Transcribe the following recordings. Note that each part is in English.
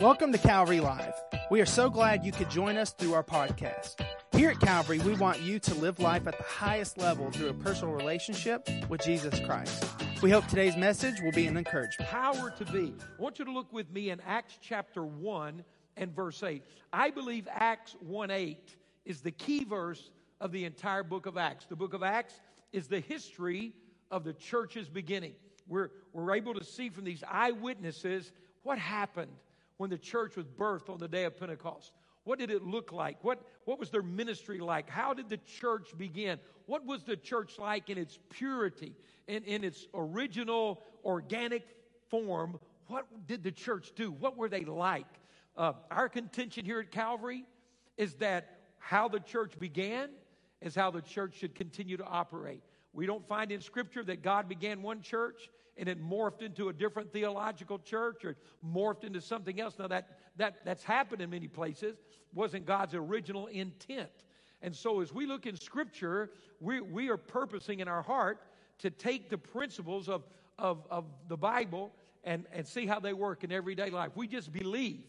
Welcome to Calvary Live. We are so glad you could join us through our podcast. Here at Calvary, we want you to live life at the highest level through a personal relationship with Jesus Christ. We hope today's message will be an encouragement. Power to be. I want you to look with me in Acts chapter 1 and verse 8. I believe Acts 1 8 is the key verse of the entire book of Acts. The book of Acts is the history of the church's beginning. We're, we're able to see from these eyewitnesses what happened when the church was birthed on the day of Pentecost. What did it look like? What, what was their ministry like? How did the church begin? What was the church like in its purity, in, in its original organic form? What did the church do? What were they like? Uh, our contention here at Calvary is that how the church began is how the church should continue to operate. We don't find in Scripture that God began one church and it morphed into a different theological church or morphed into something else. Now, that, that, that's happened in many places, wasn't God's original intent. And so, as we look in Scripture, we, we are purposing in our heart to take the principles of, of, of the Bible and, and see how they work in everyday life. We just believe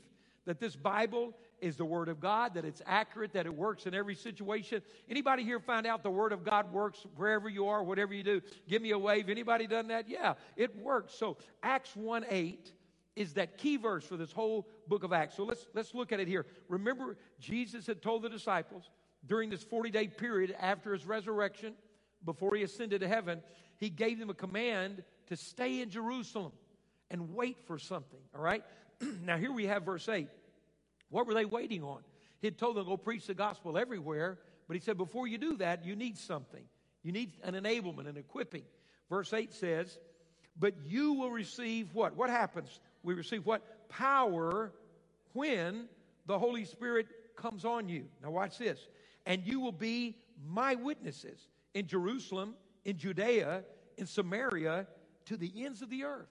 that this Bible is the Word of God, that it's accurate, that it works in every situation. Anybody here find out the Word of God works wherever you are, whatever you do? Give me a wave. Anybody done that? Yeah, it works. So Acts 1 8 is that key verse for this whole book of Acts. So let's let's look at it here. Remember, Jesus had told the disciples during this 40-day period after his resurrection, before he ascended to heaven, he gave them a command to stay in Jerusalem and wait for something. All right? now here we have verse 8. What were they waiting on? He had told them to go preach the gospel everywhere, but he said, before you do that, you need something. You need an enablement, an equipping. Verse 8 says, But you will receive what? What happens? We receive what? Power when the Holy Spirit comes on you. Now, watch this. And you will be my witnesses in Jerusalem, in Judea, in Samaria, to the ends of the earth.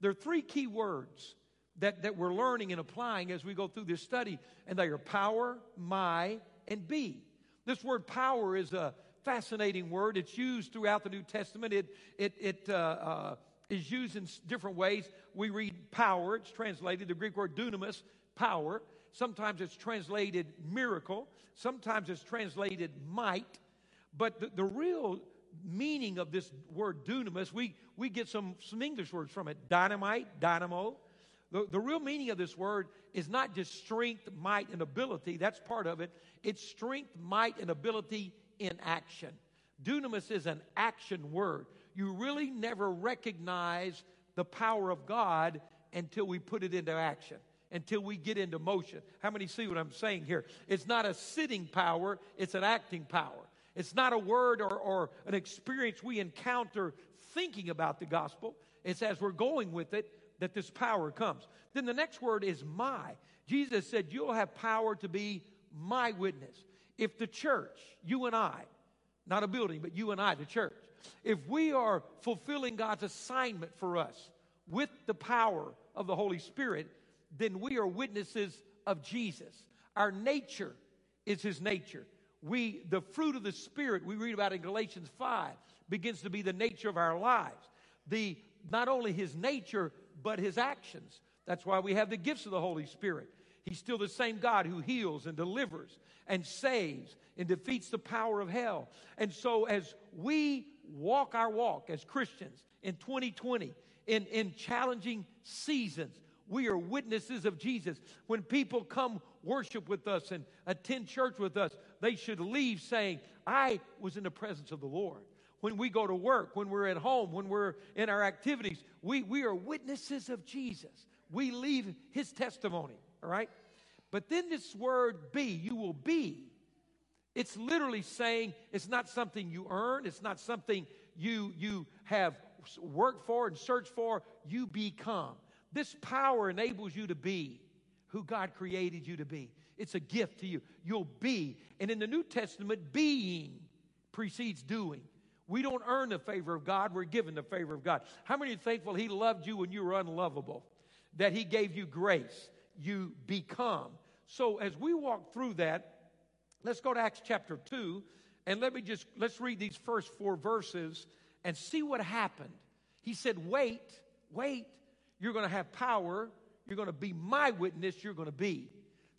There are three key words that, that we're learning and applying as we go through this study, and they are power, my, and be. This word power is a fascinating word. It's used throughout the New Testament. It, it, it uh, uh, is used in different ways. We read power, it's translated, the Greek word dunamis, power. Sometimes it's translated miracle. Sometimes it's translated might. But the, the real meaning of this word dunamis, we, we get some, some English words from it dynamite, dynamo, the, the real meaning of this word is not just strength, might, and ability. That's part of it. It's strength, might, and ability in action. Dunamis is an action word. You really never recognize the power of God until we put it into action, until we get into motion. How many see what I'm saying here? It's not a sitting power, it's an acting power. It's not a word or, or an experience we encounter thinking about the gospel. It's as we're going with it that this power comes. Then the next word is my. Jesus said, You'll have power to be my witness. If the church, you and I, not a building, but you and I, the church, if we are fulfilling God's assignment for us with the power of the Holy Spirit, then we are witnesses of Jesus. Our nature is his nature. We, the fruit of the Spirit we read about in Galatians 5 begins to be the nature of our lives. The, not only his nature, but his actions. That's why we have the gifts of the Holy Spirit. He's still the same God who heals and delivers and saves and defeats the power of hell. And so, as we walk our walk as Christians in 2020, in, in challenging seasons, we are witnesses of Jesus. When people come worship with us and attend church with us, they should leave saying, I was in the presence of the Lord when we go to work, when we're at home, when we're in our activities. We, we are witnesses of Jesus. We leave his testimony, all right? But then this word be, you will be, it's literally saying it's not something you earn, it's not something you, you have worked for and searched for, you become. This power enables you to be who God created you to be. It's a gift to you. You'll be. And in the New Testament, being precedes doing. We don't earn the favor of God, we're given the favor of God. How many are thankful He loved you when you were unlovable? That He gave you grace, you become. So as we walk through that, let's go to Acts chapter 2, and let me just, let's read these first four verses and see what happened. He said, Wait, wait, you're going to have power, you're going to be my witness, you're going to be.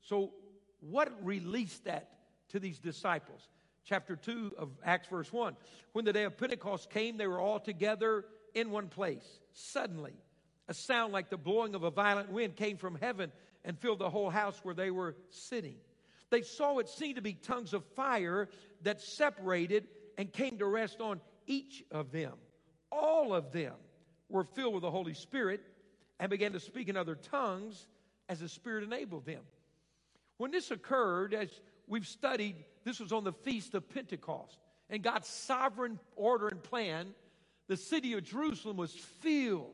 So, what released that to these disciples? Chapter 2 of Acts, verse 1. When the day of Pentecost came, they were all together in one place. Suddenly, a sound like the blowing of a violent wind came from heaven and filled the whole house where they were sitting. They saw it seemed to be tongues of fire that separated and came to rest on each of them. All of them were filled with the Holy Spirit and began to speak in other tongues as the Spirit enabled them. When this occurred, as we've studied, this was on the Feast of Pentecost. And God's sovereign order and plan, the city of Jerusalem was filled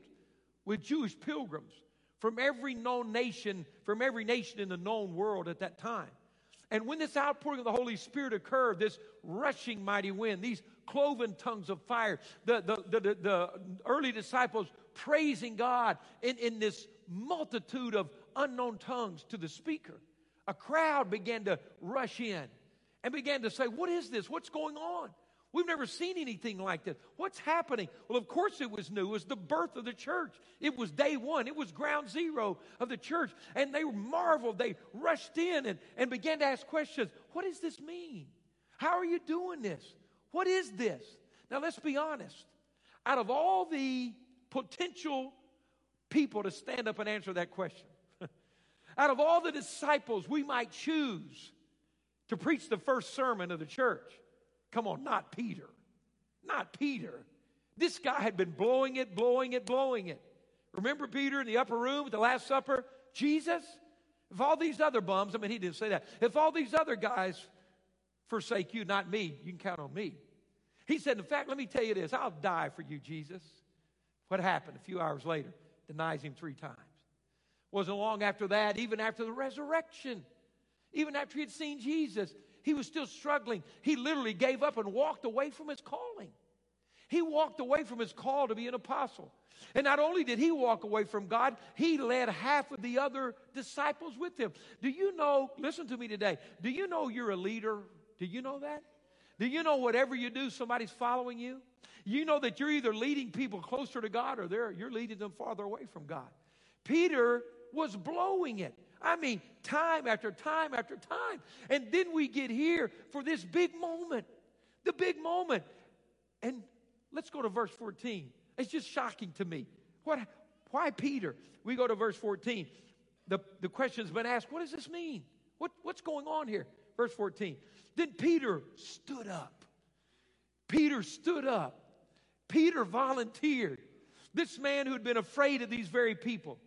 with Jewish pilgrims from every known nation, from every nation in the known world at that time. And when this outpouring of the Holy Spirit occurred, this rushing mighty wind, these cloven tongues of fire, the, the, the, the, early disciples praising God in, in this multitude of unknown tongues to the speaker, a crowd began to rush in and began to say, What is this? What's going on? We've never seen anything like this. What's happening? Well, of course it was new. It was the birth of the church. It was day one. It was ground zero of the church. And they marveled. They rushed in and, and began to ask questions. What does this mean? How are you doing this? What is this? Now, let's be honest. Out of all the potential people to stand up and answer that question, out of all the disciples we might choose to preach the first sermon of the church, Come on, not Peter. Not Peter. This guy had been blowing it, blowing it, blowing it. Remember Peter in the upper room at the Last Supper? Jesus? If all these other bums, I mean, he didn't say that. If all these other guys forsake you, not me, you can count on me. He said, In fact, let me tell you this I'll die for you, Jesus. What happened a few hours later? Denies him three times. Wasn't long after that, even after the resurrection, even after he had seen Jesus, he was still struggling. He literally gave up and walked away from his calling. He walked away from his call to be an apostle. And not only did he walk away from God, he led half of the other disciples with him. Do you know, listen to me today, do you know you're a leader? Do you know that? Do you know whatever you do, somebody's following you? You know that you're either leading people closer to God or you're leading them farther away from God. Peter was blowing it. I mean, time after time after time. And then we get here for this big moment, the big moment. And let's go to verse 14. It's just shocking to me. What, why Peter? We go to verse 14. The, the question's been asked what does this mean? What, what's going on here? Verse 14. Then Peter stood up. Peter stood up. Peter volunteered. This man who had been afraid of these very people,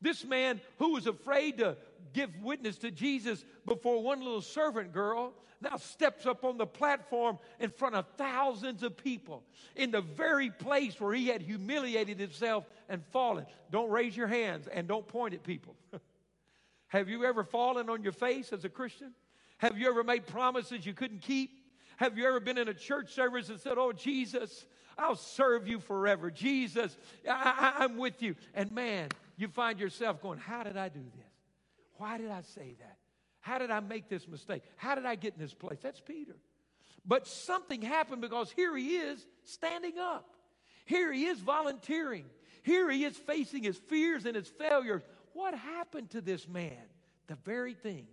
this man who was afraid to give witness to Jesus before one little servant girl now steps up on the platform in front of thousands of people in the very place where he had humiliated himself and fallen. Don't raise your hands and don't point at people. Have you ever fallen on your face as a Christian? Have you ever made promises you couldn't keep? Have you ever been in a church service and said, Oh, Jesus, I'll serve you forever. Jesus, I, am with you. And man, you find yourself going, How did I do this? Why did I say that? How did I make this mistake? How did I get in this place? That's Peter. But something happened because here he is standing up. Here he is volunteering. Here he is facing his fears and his failures. What happened to this man? The very thing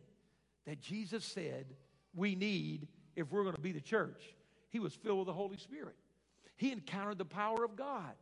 that Jesus said we need if we're going to be the church. He was filled with the Holy Spirit. He encountered the power of God.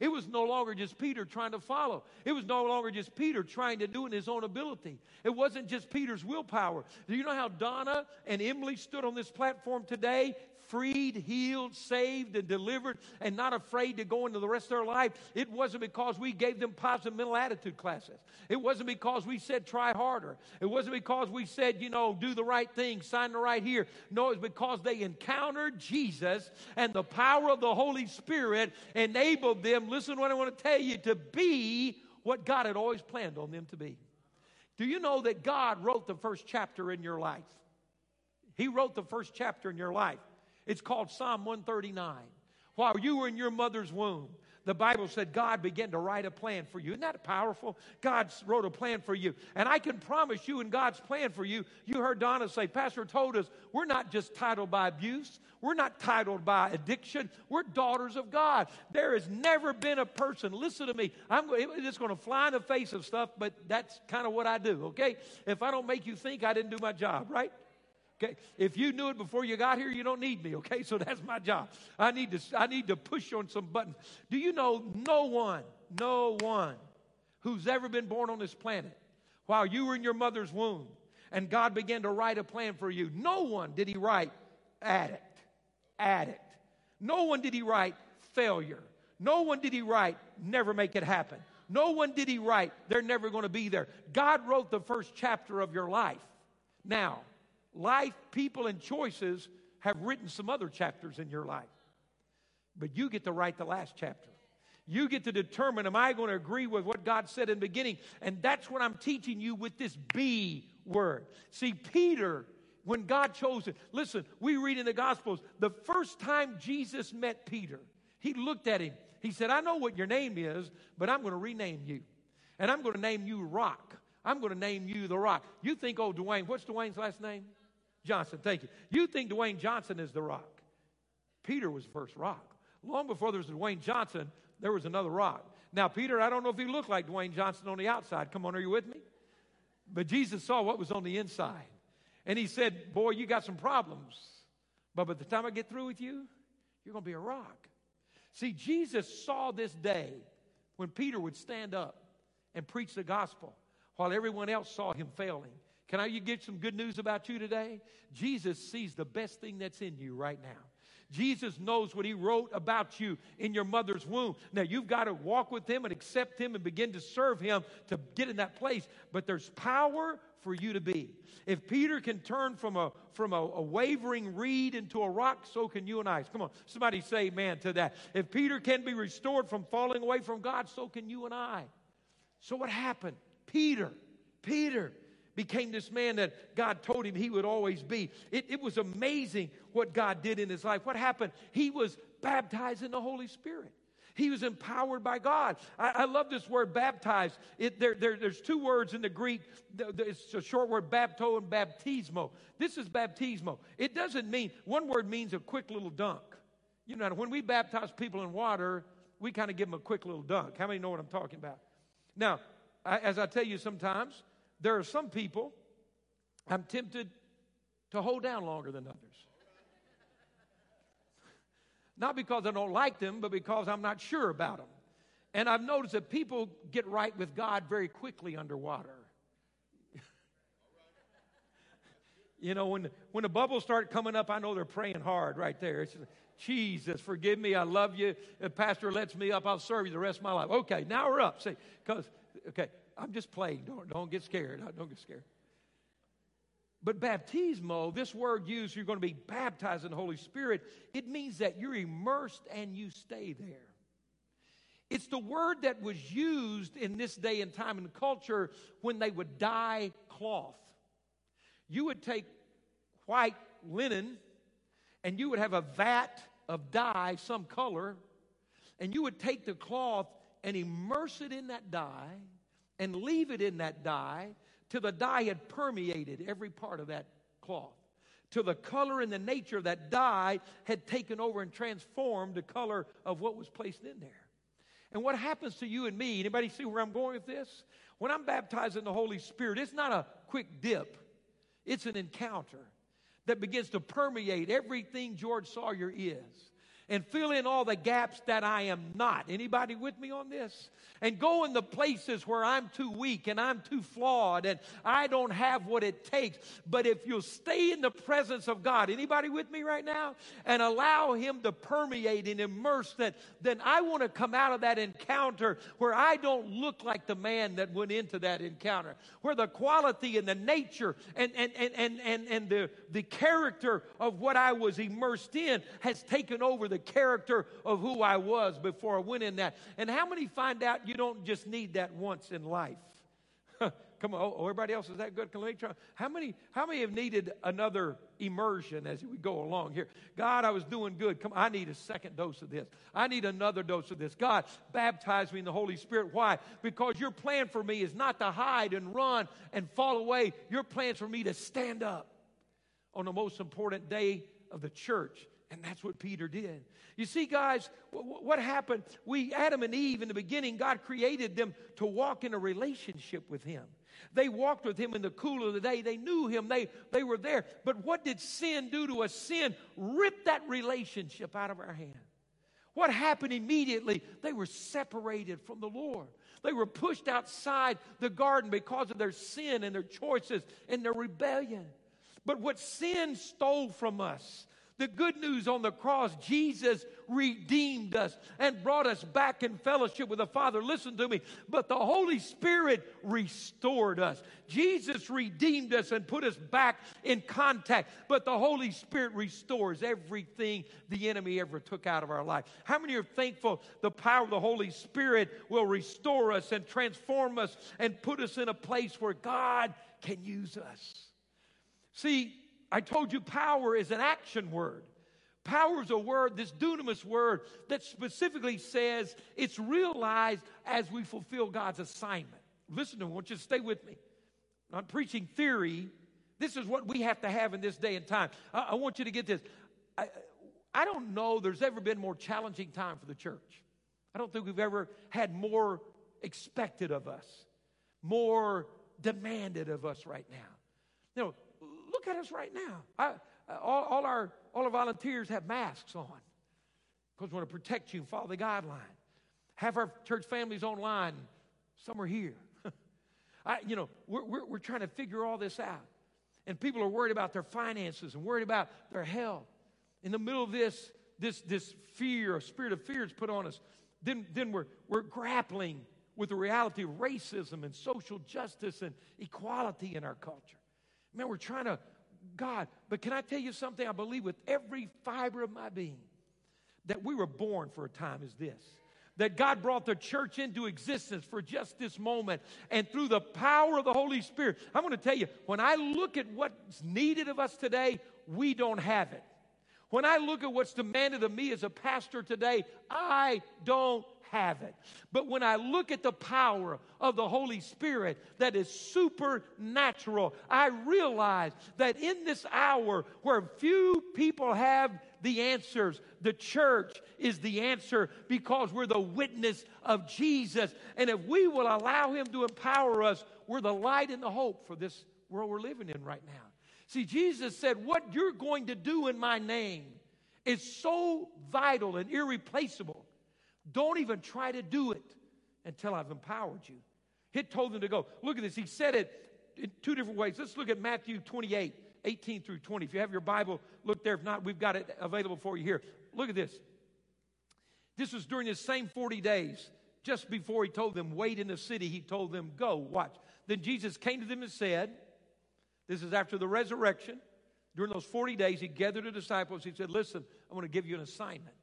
It was no longer just Peter trying to follow. It was no longer just Peter trying to do in his own ability. It wasn't just Peter's willpower. Do you know how Donna and Emily stood on this platform today freed, healed, saved, and delivered, and not afraid to go into the rest of their life, it wasn't because we gave them positive mental attitude classes. It wasn't because we said try harder. It wasn't because we said, you know, do the right thing, sign the right here. No, it's because they encountered Jesus and the power of the Holy Spirit enabled them, listen to what I want to tell you, to be what God had always planned on them to be. Do you know that God wrote the first chapter in your life? He wrote the first chapter in your life. It's called Psalm 139. While you were in your mother's womb, the Bible said God began to write a plan for you. Isn't that powerful? God wrote a plan for you. And I can promise you, in God's plan for you, you heard Donna say, Pastor told us, we're not just titled by abuse, we're not titled by addiction, we're daughters of God. There has never been a person, listen to me, I'm just going to fly in the face of stuff, but that's kind of what I do, okay? If I don't make you think I didn't do my job, right? Okay? If you knew it before you got here, you don't need me, okay? So that's my job. I need to I need to push on some buttons. Do you know no one, no one who's ever been born on this planet while you were in your mother's womb and God began to write a plan for you, no one did he write addict, addict. No one did he write failure. No one did he write never make it happen. No one did he write they're never going to be there. God wrote the first chapter of your life. Now, life, people, and choices have written some other chapters in your life. But you get to write the last chapter. You get to determine, am I going to agree with what God said in the beginning? And that's what I'm teaching you with this B word. See, Peter, when God chose him, listen, we read in the Gospels, the first time Jesus met Peter, he looked at him. He said, I know what your name is, but I'm going to rename you. And I'm going to name you Rock. I'm going to name you the Rock. You think, oh, Dwayne, what's Dwayne's last name? Johnson, thank you. You think Dwayne Johnson is the rock. Peter was the first rock. Long before there was Dwayne Johnson, there was another rock. Now, Peter, I don't know if he looked like Dwayne Johnson on the outside. Come on, are you with me? But Jesus saw what was on the inside. And he said, Boy, you got some problems. But by the time I get through with you, you're going to be a rock. See, Jesus saw this day when Peter would stand up and preach the gospel while everyone else saw him failing. Can I get some good news about you today? Jesus sees the best thing that's in you right now. Jesus knows what he wrote about you in your mother's womb. Now, you've got to walk with him and accept him and begin to serve him to get in that place. But there's power for you to be. If Peter can turn from a from a, a, wavering reed into a rock, so can you and I. Come on, somebody say amen to that. If Peter can be restored from falling away from God, so can you and I. So what happened? Peter, Peter became this man that God told him he would always be. It, it was amazing what God did in his life. What happened? He was baptized in the Holy Spirit. He was empowered by God. I, I love this word baptized. It, there, there, there's two words in the Greek. It's a short word, bapto and baptismo. This is baptismo. It doesn't mean, one word means a quick little dunk. You know, when we baptize people in water, we kind of give them a quick little dunk. How many know what I'm talking about? Now, I, as I tell you sometimes, there are some people I'm tempted to hold down longer than others. Not because I don't like them, but because I'm not sure about them. And I've noticed that people get right with God very quickly underwater. you know, when, when the bubbles start coming up, I know they're praying hard right there. It's just, Jesus, forgive me. I love you. If Pastor lets me up, I'll serve you the rest of my life. Okay, now we're up. See, because, okay, I'm just playing. Don't, don't get scared. Don't get scared. But baptismo, this word used, you're going to be baptized in the Holy Spirit, it means that you're immersed and you stay there. It's the word that was used in this day and time and culture when they would dye cloth. You would take white linen and you would have a vat of dye, some color, and you would take the cloth and immerse it in that dye and leave it in that dye till the dye had permeated every part of that cloth. Till the color and the nature of that dye had taken over and transformed the color of what was placed in there. And what happens to you and me, anybody see where I'm going with this? When I'm baptized in the Holy Spirit, it's not a quick dip, it's an encounter that begins to permeate everything George Sawyer is and fill in all the gaps that I am not. Anybody with me on this? And go in the places where I'm too weak and I'm too flawed and I don't have what it takes. But if you'll stay in the presence of God, anybody with me right now? And allow Him to permeate and immerse that, then I want to come out of that encounter where I don't look like the man that went into that encounter, where the quality and the nature and, and, and, and, and, and the, the character of what I was immersed in has taken over the character of who I was before I went in that. And how many find out you don't just need that once in life? Come on, oh, oh, everybody else is that good? Can me try. How many, how many have needed another immersion as we go along here? God, I was doing good. Come I need a second dose of this. I need another dose of this. God, baptize me in the Holy Spirit. Why? Because your plan for me is not to hide and run and fall away. Your plan's for me to stand up on the most important day of the church. And that's what Peter did. You see, guys, what happened? We, Adam and Eve, in the beginning, God created them to walk in a relationship with Him. They walked with Him in the cool of the day. They knew Him. They, they were there. But what did sin do to us? Sin ripped that relationship out of our hand. What happened immediately? They were separated from the Lord. They were pushed outside the garden because of their sin and their choices and their rebellion. But what sin stole from us, the good news on the cross, Jesus redeemed us and brought us back in fellowship with the Father. Listen to me. But the Holy Spirit restored us. Jesus redeemed us and put us back in contact. But the Holy Spirit restores everything the enemy ever took out of our life. How many are thankful the power of the Holy Spirit will restore us and transform us and put us in a place where God can use us? See, I told you power is an action word. Power is a word, this dunamis word, that specifically says it's realized as we fulfill God's assignment. Listen to me, I want you to stay with me. I'm not preaching theory. This is what we have to have in this day and time. I, I want you to get this. I, I don't know there's ever been more challenging time for the church. I don't think we've ever had more expected of us, more demanded of us right now. You know, look at us right now. I, uh, all, all, our, all our volunteers have masks on because we want to protect you and follow the guideline. Have our church families online. Some are here. I, you know, we're, we're, we're trying to figure all this out. And people are worried about their finances and worried about their health. In the middle of this, this, this fear, a spirit of fear is put on us. Then, then we're, we're grappling with the reality of racism and social justice and equality in our culture. Man, we're trying to God. But can I tell you something? I believe with every fiber of my being that we were born for a time as this. That God brought the church into existence for just this moment. And through the power of the Holy Spirit, I'm going to tell you, when I look at what's needed of us today, we don't have it. When I look at what's demanded of me as a pastor today, I don't have it. But when I look at the power of the Holy Spirit that is supernatural, I realize that in this hour where few people have the answers, the church is the answer because we're the witness of Jesus. And if we will allow Him to empower us, we're the light and the hope for this world we're living in right now. See, Jesus said, What you're going to do in my name is so vital and irreplaceable don't even try to do it until I've empowered you. He told them to go. Look at this. He said it in two different ways. Let's look at Matthew 28, 18 through 20. If you have your Bible, look there. If not, we've got it available for you here. Look at this. This was during the same 40 days. Just before he told them, wait in the city, he told them, go, watch. Then Jesus came to them and said, This is after the resurrection. During those 40 days, he gathered the disciples. He said, Listen, I'm going to give you an assignment.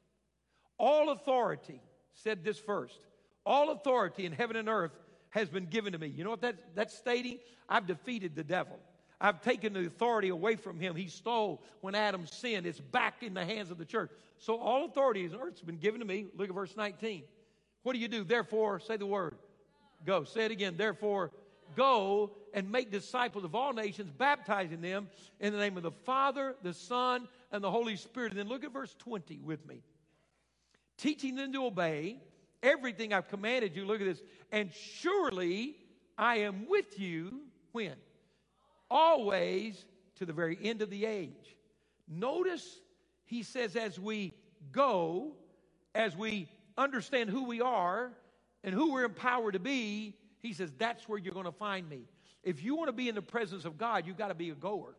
All authority said this first All authority in heaven and earth has been given to me. You know what that, that's stating? I've defeated the devil. I've taken the authority away from him. He stole when Adam sinned. It's back in the hands of the church. So all authority in earth has been given to me. Look at verse 19. What do you do? Therefore, say the word. Go. Say it again. Therefore, go and make disciples of all nations, baptizing them in the name of the Father, the Son, and the Holy Spirit. And then look at verse 20 with me teaching them to obey everything I've commanded you. Look at this. And surely I am with you when? Always to the very end of the age. Notice he says, as we go, as we understand who we are and who we're empowered to be, he says, that's where you're going to find me. If you want to be in the presence of God, you've got to be a goer.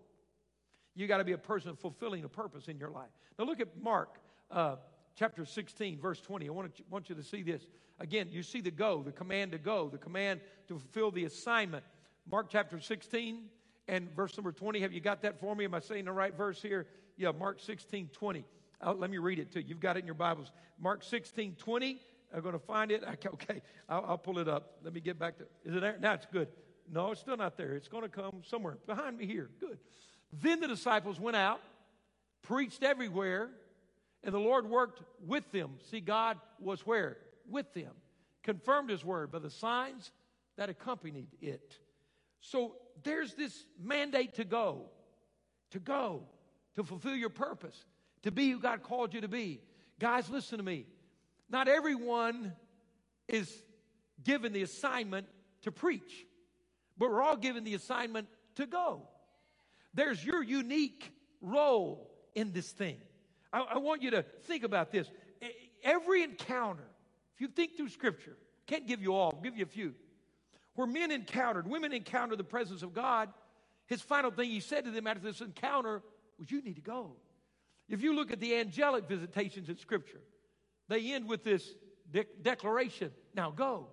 You got to be a person fulfilling a purpose in your life. Now look at Mark uh, chapter 16, verse 20. I want, to, want you to see this. Again, you see the go, the command to go, the command to fulfill the assignment. Mark chapter 16 and verse number 20. Have you got that for me? Am I saying the right verse here? Yeah, Mark 16, 20. Uh, let me read it to you. You've got it in your Bibles. Mark 16, 20. I'm going to find it. Okay, I'll, I'll, pull it up. Let me get back to. Is it there? Now it's good. No, it's still not there. It's going to come somewhere behind me here. Good. Then the disciples went out, preached everywhere, and the Lord worked with them. See, God was where? With them. Confirmed his word by the signs that accompanied it. So there's this mandate to go, to go, to fulfill your purpose, to be who God called you to be. Guys, listen to me. Not everyone is given the assignment to preach, but we're all given the assignment to go. There's your unique role in this thing. I, I want you to think about this. Every encounter, if you think through Scripture, can't give you all, I'll give you a few. Where men encountered, women encountered the presence of God, his final thing he said to them after this encounter was, You need to go. If you look at the angelic visitations in Scripture, they end with this de- declaration now go.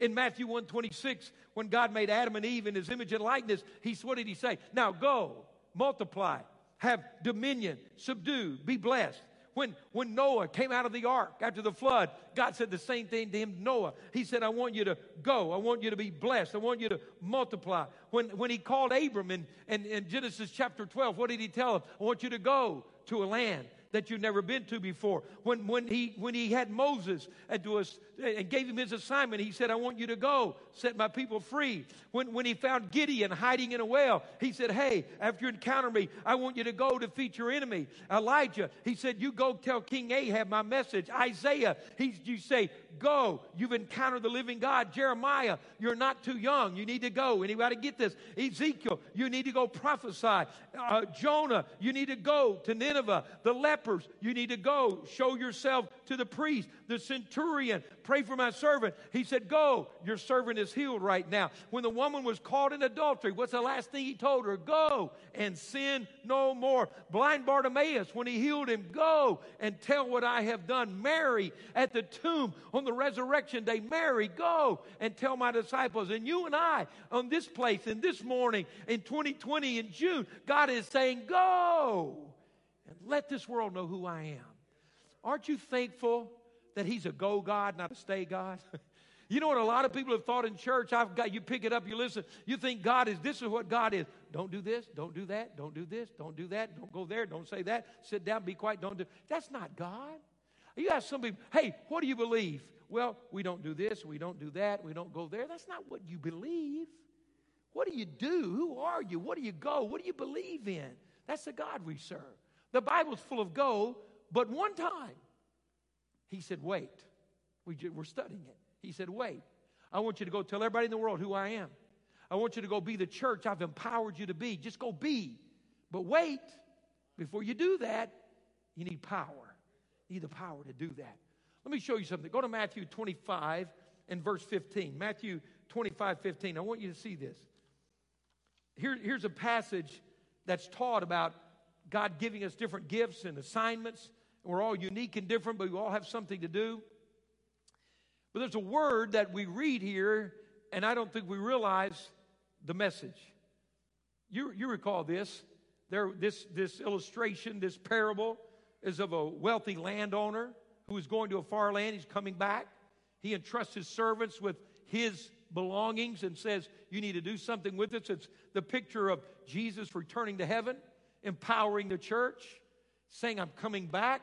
In Matthew 126, when God made Adam and Eve in his image and likeness, he, what did he say? Now go, multiply, have dominion, subdue, be blessed. When, when Noah came out of the ark after the flood, God said the same thing to him, Noah. He said, I want you to go. I want you to be blessed. I want you to multiply. When, when he called Abram in, in, in Genesis chapter 12, what did he tell him? I want you to go to a land that you've never been to before. When, when, he, when he had Moses and, us, and gave him his assignment, he said, I want you to go, set my people free. When, when he found Gideon hiding in a well, he said, Hey, after you encounter me, I want you to go defeat your enemy. Elijah, he said, You go tell King Ahab my message. Isaiah, he, you say, Go. You've encountered the living God. Jeremiah, you're not too young. You need to go. Anybody get this? Ezekiel, you need to go prophesy. Uh, Jonah, you need to go to Nineveh. The lepers, you need to go. Show yourself to the priest. The centurion, pray for my servant. He said, Go. Your servant is healed right now. When the woman was caught in adultery, what's the last thing he told her? Go and sin no more. Blind Bartimaeus, when he healed him, go and tell what I have done. Mary at the tomb on the resurrection day, Mary, go and tell my disciples. And you and I on this place in this morning in 2020 in June, God is saying, Go and let this world know who I am. Aren't you thankful that He's a go God, not a stay God? You know what a lot of people have thought in church? I've got you pick it up, you listen, you think God is this is what God is. Don't do this, don't do that, don't do this, don't do that, don't go there, don't say that, sit down, be quiet, don't do that's not God. You ask some people, hey, what do you believe? Well, we don't do this, we don't do that, we don't go there. That's not what you believe. What do you do? Who are you? What do you go? What do you believe in? That's the God we serve. The Bible's full of go, but one time he said, wait. We, we're studying it. He said, wait. I want you to go tell everybody in the world who I am. I want you to go be the church I've empowered you to be. Just go be. But wait, before you do that, you need power. You need the power to do that. Let me show you something. Go to Matthew 25 and verse 15. Matthew 25, 15. I want you to see this. Here, here's a passage that's taught about God giving us different gifts and assignments. We're all unique and different, but we all have something to do. But there's a word that we read here, and I don't think we realize the message. You, you recall this. There, this, this illustration, this parable, is of a wealthy landowner who is going to a far land. He's coming back. He entrusts his servants with his belongings and says, You need to do something with it. It's the picture of Jesus returning to heaven, empowering the church, saying, I'm coming back.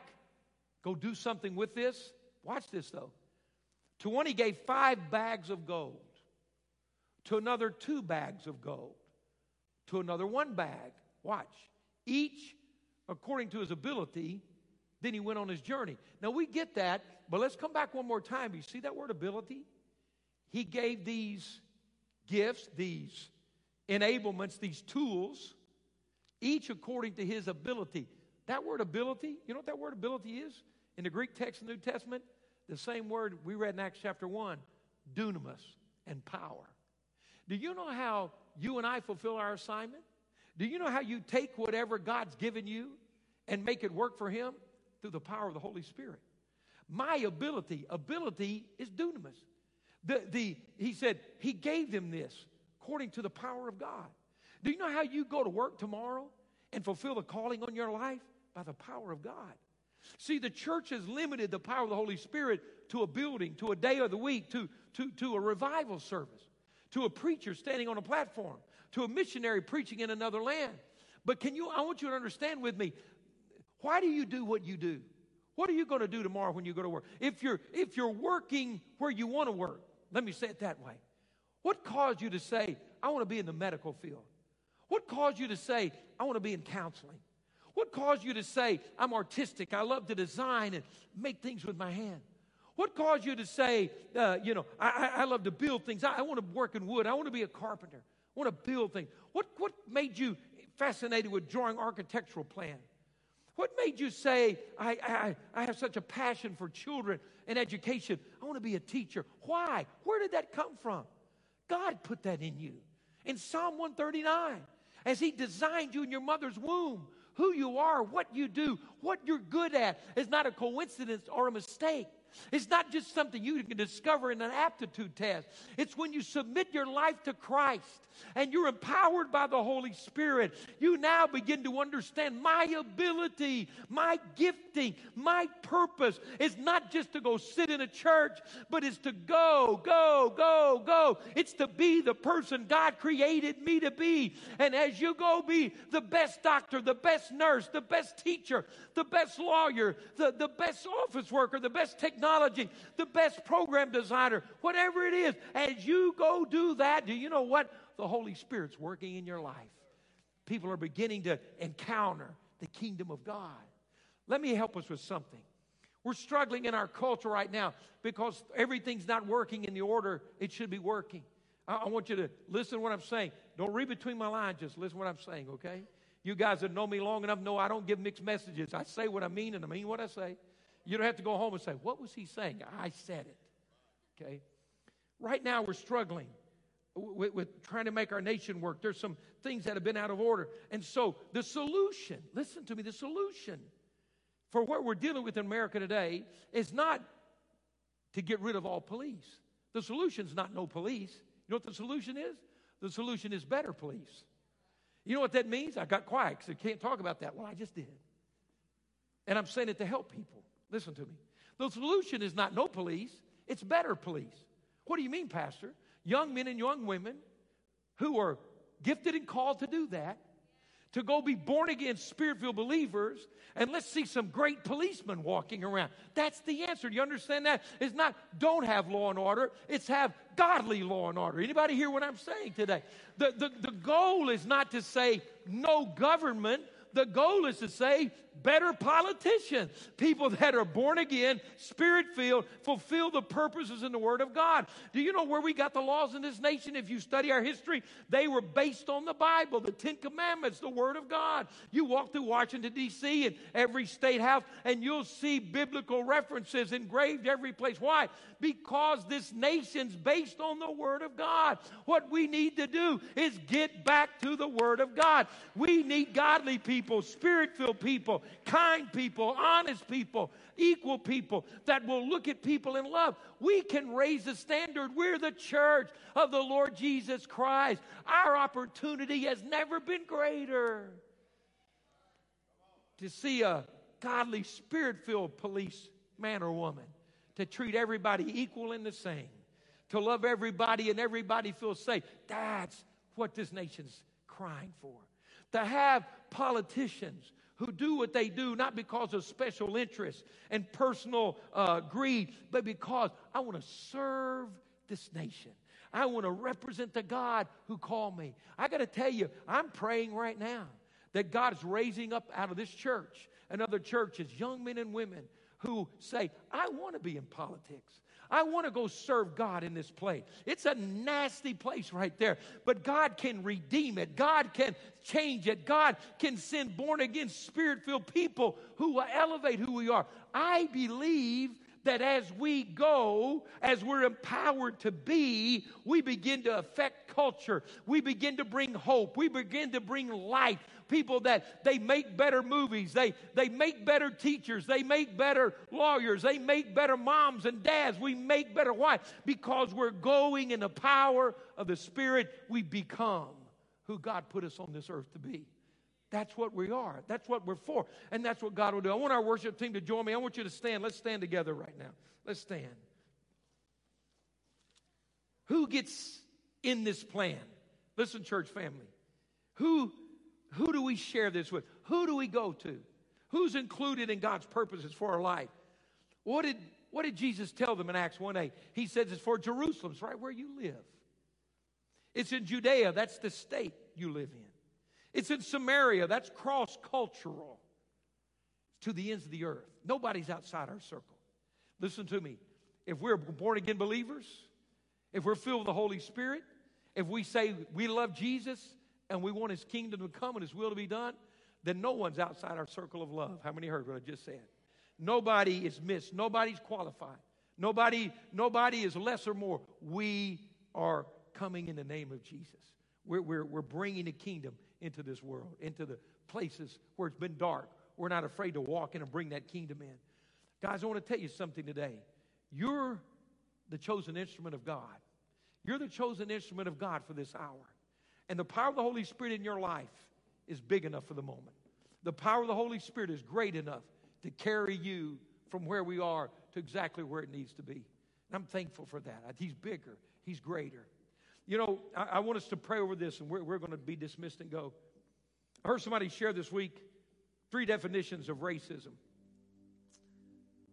Go do something with this. Watch this, though. To one, he gave five bags of gold, to another, two bags of gold, to another, one bag. Watch. Each according to his ability then he went on his journey. Now we get that, but let's come back one more time. You see that word ability? He gave these gifts, these enablements, these tools, each according to his ability. That word ability, you know what that word ability is? In the Greek text of the New Testament, the same word we read in Acts chapter 1 dunamis and power. Do you know how you and I fulfill our assignment? Do you know how you take whatever God's given you and make it work for Him? through the power of the Holy Spirit. My ability, ability is dunamis. The, the, he said, He gave them this according to the power of God. Do you know how you go to work tomorrow and fulfill the calling on your life? By the power of God. See, the church has limited the power of the Holy Spirit to a building, to a day of the week, to, to, to a revival service to a preacher standing on a platform, to a missionary preaching in another land. But can you, I want you to understand with me, why do you do what you do? What are you going to do tomorrow when you go to work? If you're, if you're working where you want to work, let me say it that way. What caused you to say, I want to be in the medical field? What caused you to say, I want to be in counseling? What caused you to say, I'm artistic, I love to design and make things with my hand? What caused you to say, uh, you know, I, I, love to build things, I, I want to work in wood, I want to be a carpenter, I want to build things? What, what made you fascinated with drawing architectural plans? What made you say, I, I, I have such a passion for children and education? I want to be a teacher. Why? Where did that come from? God put that in you. In Psalm 139, as He designed you in your mother's womb, who you are, what you do, what you're good at is not a coincidence or a mistake. It's not just something you can discover in an aptitude test. It's when you submit your life to Christ and you're empowered by the Holy Spirit, you now begin to understand my ability, my gifting, my purpose is not just to go sit in a church, but it's to go, go, go, go. It's to be the person God created me to be. And as you go be the best doctor, the best nurse, the best teacher, the best lawyer, the, the best office worker, the best technology, the best program designer, whatever it is, as you go do that, do you know what? the Holy Spirit's working in your life. People are beginning to encounter the kingdom of God. Let me help us with something. We're struggling in our culture right now because everything's not working in the order it should be working. I, I want you to listen to what I'm saying. Don't read between my lines, just listen to what I'm saying, okay? You guys that know me long enough know I don't give mixed messages. I say what I mean and I mean what I say. You don't have to go home and say, What was he saying? I said it. Okay? Right now we're struggling with, with, trying to make our nation work. There's some things that have been out of order. And so the solution, listen to me, the solution for what we're dealing with in America today is not to get rid of all police. The solution is not no police. You know what the solution is? The solution is better police. You know what that means? I got quiet because I can't talk about that. Well, I just did. And I'm saying it to help people. Listen to me. The solution is not no police, it's better police. What do you mean, Pastor? young men and young women who are gifted and called to do that, to go be born again, spirit filled believers, and let's see some great policemen walking around. That's the answer. Do you understand that? It's not don't have law and order, it's have godly law and order. Anybody hear what I'm saying today? The, the, the goal is not to say no government, the goal is to say better politicians, people that are born again, spirit filled, fulfill the purposes in the Word of God. Do you know where we got the laws in this nation? If you study our history, they were based on the Bible, the Ten Commandments, the Word of God. You walk through Washington, D.C., and every state house, and you'll see biblical references engraved every place. Why? Because this nation's based on the Word of God. What we need to do is get back to the Word of God. We need godly people, spirit filled people, kind people, honest people, equal people that will look at people in love. We can raise the standard. We're the church of the Lord Jesus Christ. Our opportunity has never been greater to see a godly, spirit filled police man or woman, to treat everybody equal and the same, to love everybody and everybody feel safe. That's what this nation's crying for. To have politicians who do what they do not because of special interest and personal uh, greed, but because I want to serve this nation. I want to represent the God who called me. I got to tell you, I'm praying right now that God is raising up out of this church and other churches young men and women who say, I want to be in politics. I want to go serve God in this place. It's a nasty place right there, but God can redeem it. God can change it. God can send born again, spirit filled people who will elevate who we are. I believe that as we go, as we're empowered to be, we begin to affect culture. We begin to bring hope. We begin to bring life people that they make better movies, they, they make better teachers, they make better lawyers, they make better moms and dads, we make better wives because we're going in the power of the Spirit. We become who God put us on this earth to be. That's what we are. That's what we're for. And that's what God will do. I want our worship team to join me. I want you to stand. Let's stand together right now. Let's stand. Who gets in this plan. Listen, church family. Who, who do we share this with? Who do we go to? Who's included in God's purposes for our life? What did, what did Jesus tell them in Acts 1 8? He says it's for Jerusalem, it's right where you live. It's in Judea, that's the state you live in. It's in Samaria, that's cross cultural to the ends of the earth. Nobody's outside our circle. Listen to me. If we're born again believers, if we're filled with the Holy Spirit, if we say we love Jesus and we want his kingdom to come and his will to be done, then no one's outside our circle of love. How many heard what I just said? Nobody is missed. Nobody's qualified. Nobody, nobody is less or more. We are coming in the name of Jesus. We're, we're, we're bringing the kingdom into this world, into the places where it's been dark. We're not afraid to walk in and bring that kingdom in. Guys, I want to tell you something today. You're the chosen instrument of God. You're the chosen instrument of God for this hour. And the power of the Holy Spirit in your life is big enough for the moment. The power of the Holy Spirit is great enough to carry you from where we are to exactly where it needs to be. And I'm thankful for that. He's bigger, He's greater. You know, I, I want us to pray over this, and we're, we're going to be dismissed and go. I heard somebody share this week three definitions of racism.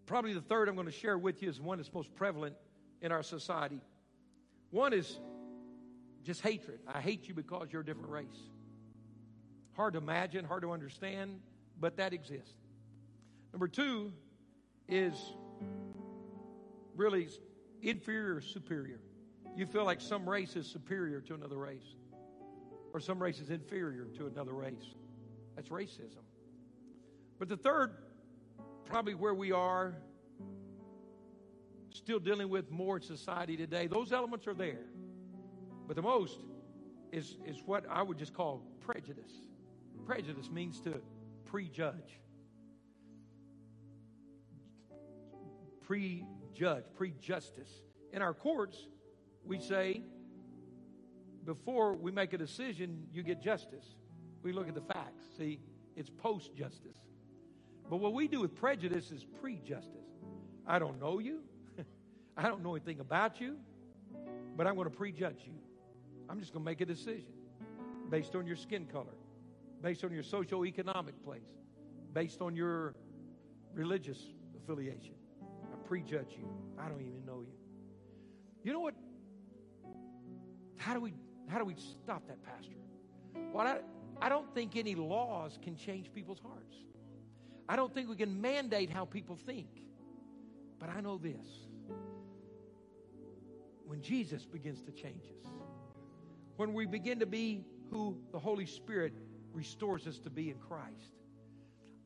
Probably the third I'm going to share with you is one that's most prevalent in our society. One is just hatred. I hate you because you're a different race. Hard to imagine, hard to understand, but that exists. Number two is really inferior superior. You feel like some race is superior to another race, or some race is inferior to another race. That's racism. But the third, probably where we are still dealing with more in society today, those elements are there. But the most is, is what I would just call prejudice. Prejudice means to prejudge. Prejudge, prejustice. In our courts, we say before we make a decision, you get justice. We look at the facts. See, it's post justice. But what we do with prejudice is pre justice. I don't know you. I don't know anything about you, but I'm going to prejudge you. I'm just going to make a decision based on your skin color, based on your socioeconomic place, based on your religious affiliation. I prejudge you. I don't even know you. You know what? How do we how do we stop that, Pastor? Well, I, I don't think any laws can change people's hearts. I don't think we can mandate how people think. But I know this when Jesus begins to change us, when we begin to be who the Holy Spirit restores us to be in Christ,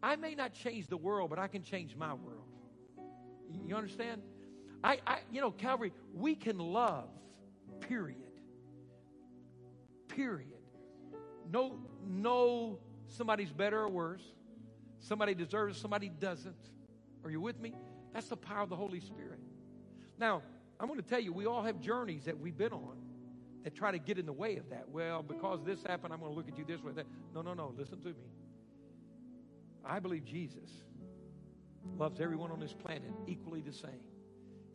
I may not change the world, but I can change my world. You understand? I, I you know, Calvary, we can love, period. Period. No, no, somebody's better or worse. Somebody deserves, somebody doesn't. Are you with me? That's the power of the Holy Spirit. Now, I'm going to tell you, we all have journeys that we've been on that try to get in the way of that. Well, because this happened, I'm going to look at you this way. That. No, no, no. Listen to me. I believe Jesus loves everyone on this planet equally the same.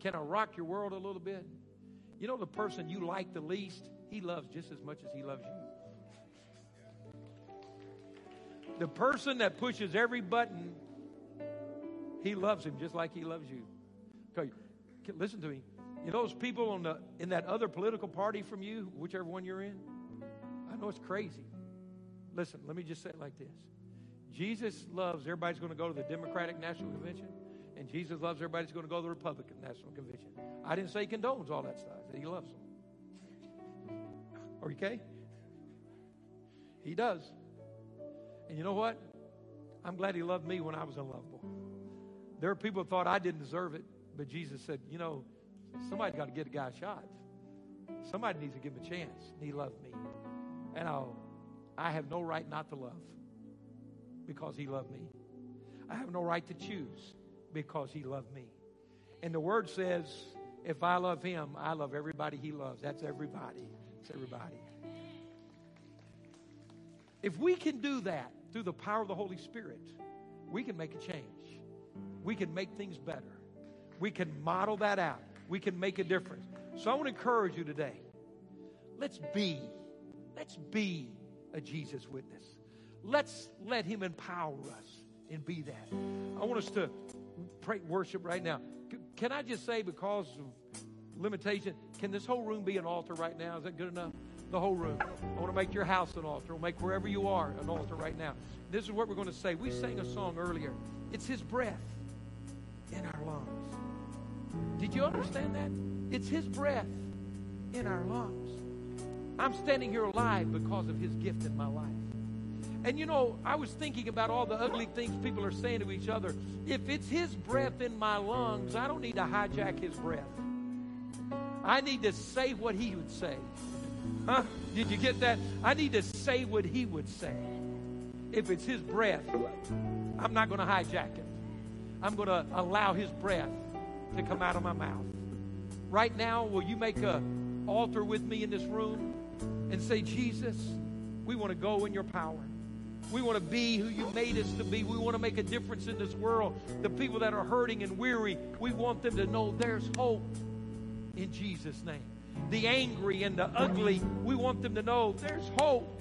Can I rock your world a little bit? You know, the person you like the least, he loves just as much as he loves you. The person that pushes every button, he loves him just like he loves you. Okay, listen to me. You know those people the, in that other political party from you, whichever one you're in? I know it's crazy. Listen, let me just say it like this Jesus loves everybody's going to go to the Democratic National Convention, and Jesus loves everybody's going to go to the Republican National Convention. I didn't say he condones all that stuff, he loves them. Are you Okay? He does. And you know what? I'm glad he loved me when I was unlovable. There are people who thought I didn't deserve it, but Jesus said, you know, Somebody's got to get a guy a shot. Somebody needs to give him a chance. And He loved me. And I'll, I have no right not to love because he loved me. I have no right to choose because he loved me. And the word says, if I love him, I love everybody he loves. That's everybody. It's everybody. If we can do that through the power of the Holy Spirit, we can make a change. We can make things better. We can model that out we can make a difference. So I want to encourage you today. let's be, let's be a Jesus witness. Let's let him empower us and be that. I want us to pray worship right now. Can I just say, because of limitation, can this whole room be an altar right now? Is that good enough? The whole room. I want to make your house an altar. I'll make wherever you are an altar right now. This is what we're going to say. We sang a song earlier. It's His breath in our lungs. Did you understand that? It's His breath in our lungs. I'm standing here alive because of His gift in my life. And you know, I was thinking about all the ugly things people are saying to each other. If it's His breath in my lungs, I don't need to hijack His breath. I need to say what He would say. Huh? Did you get that? I need to say what He would say. If it's His breath, I'm not going to hijack it. I'm going to allow His breath to come out of my mouth. Right now, will you make a altar with me in this room and say, Jesus, we want to go in your power. We want to be who you made us to be. We want to make a difference in this world. The people that are hurting and weary, we want them to know there's hope in Jesus' name. The angry and the ugly, we want them to know there's hope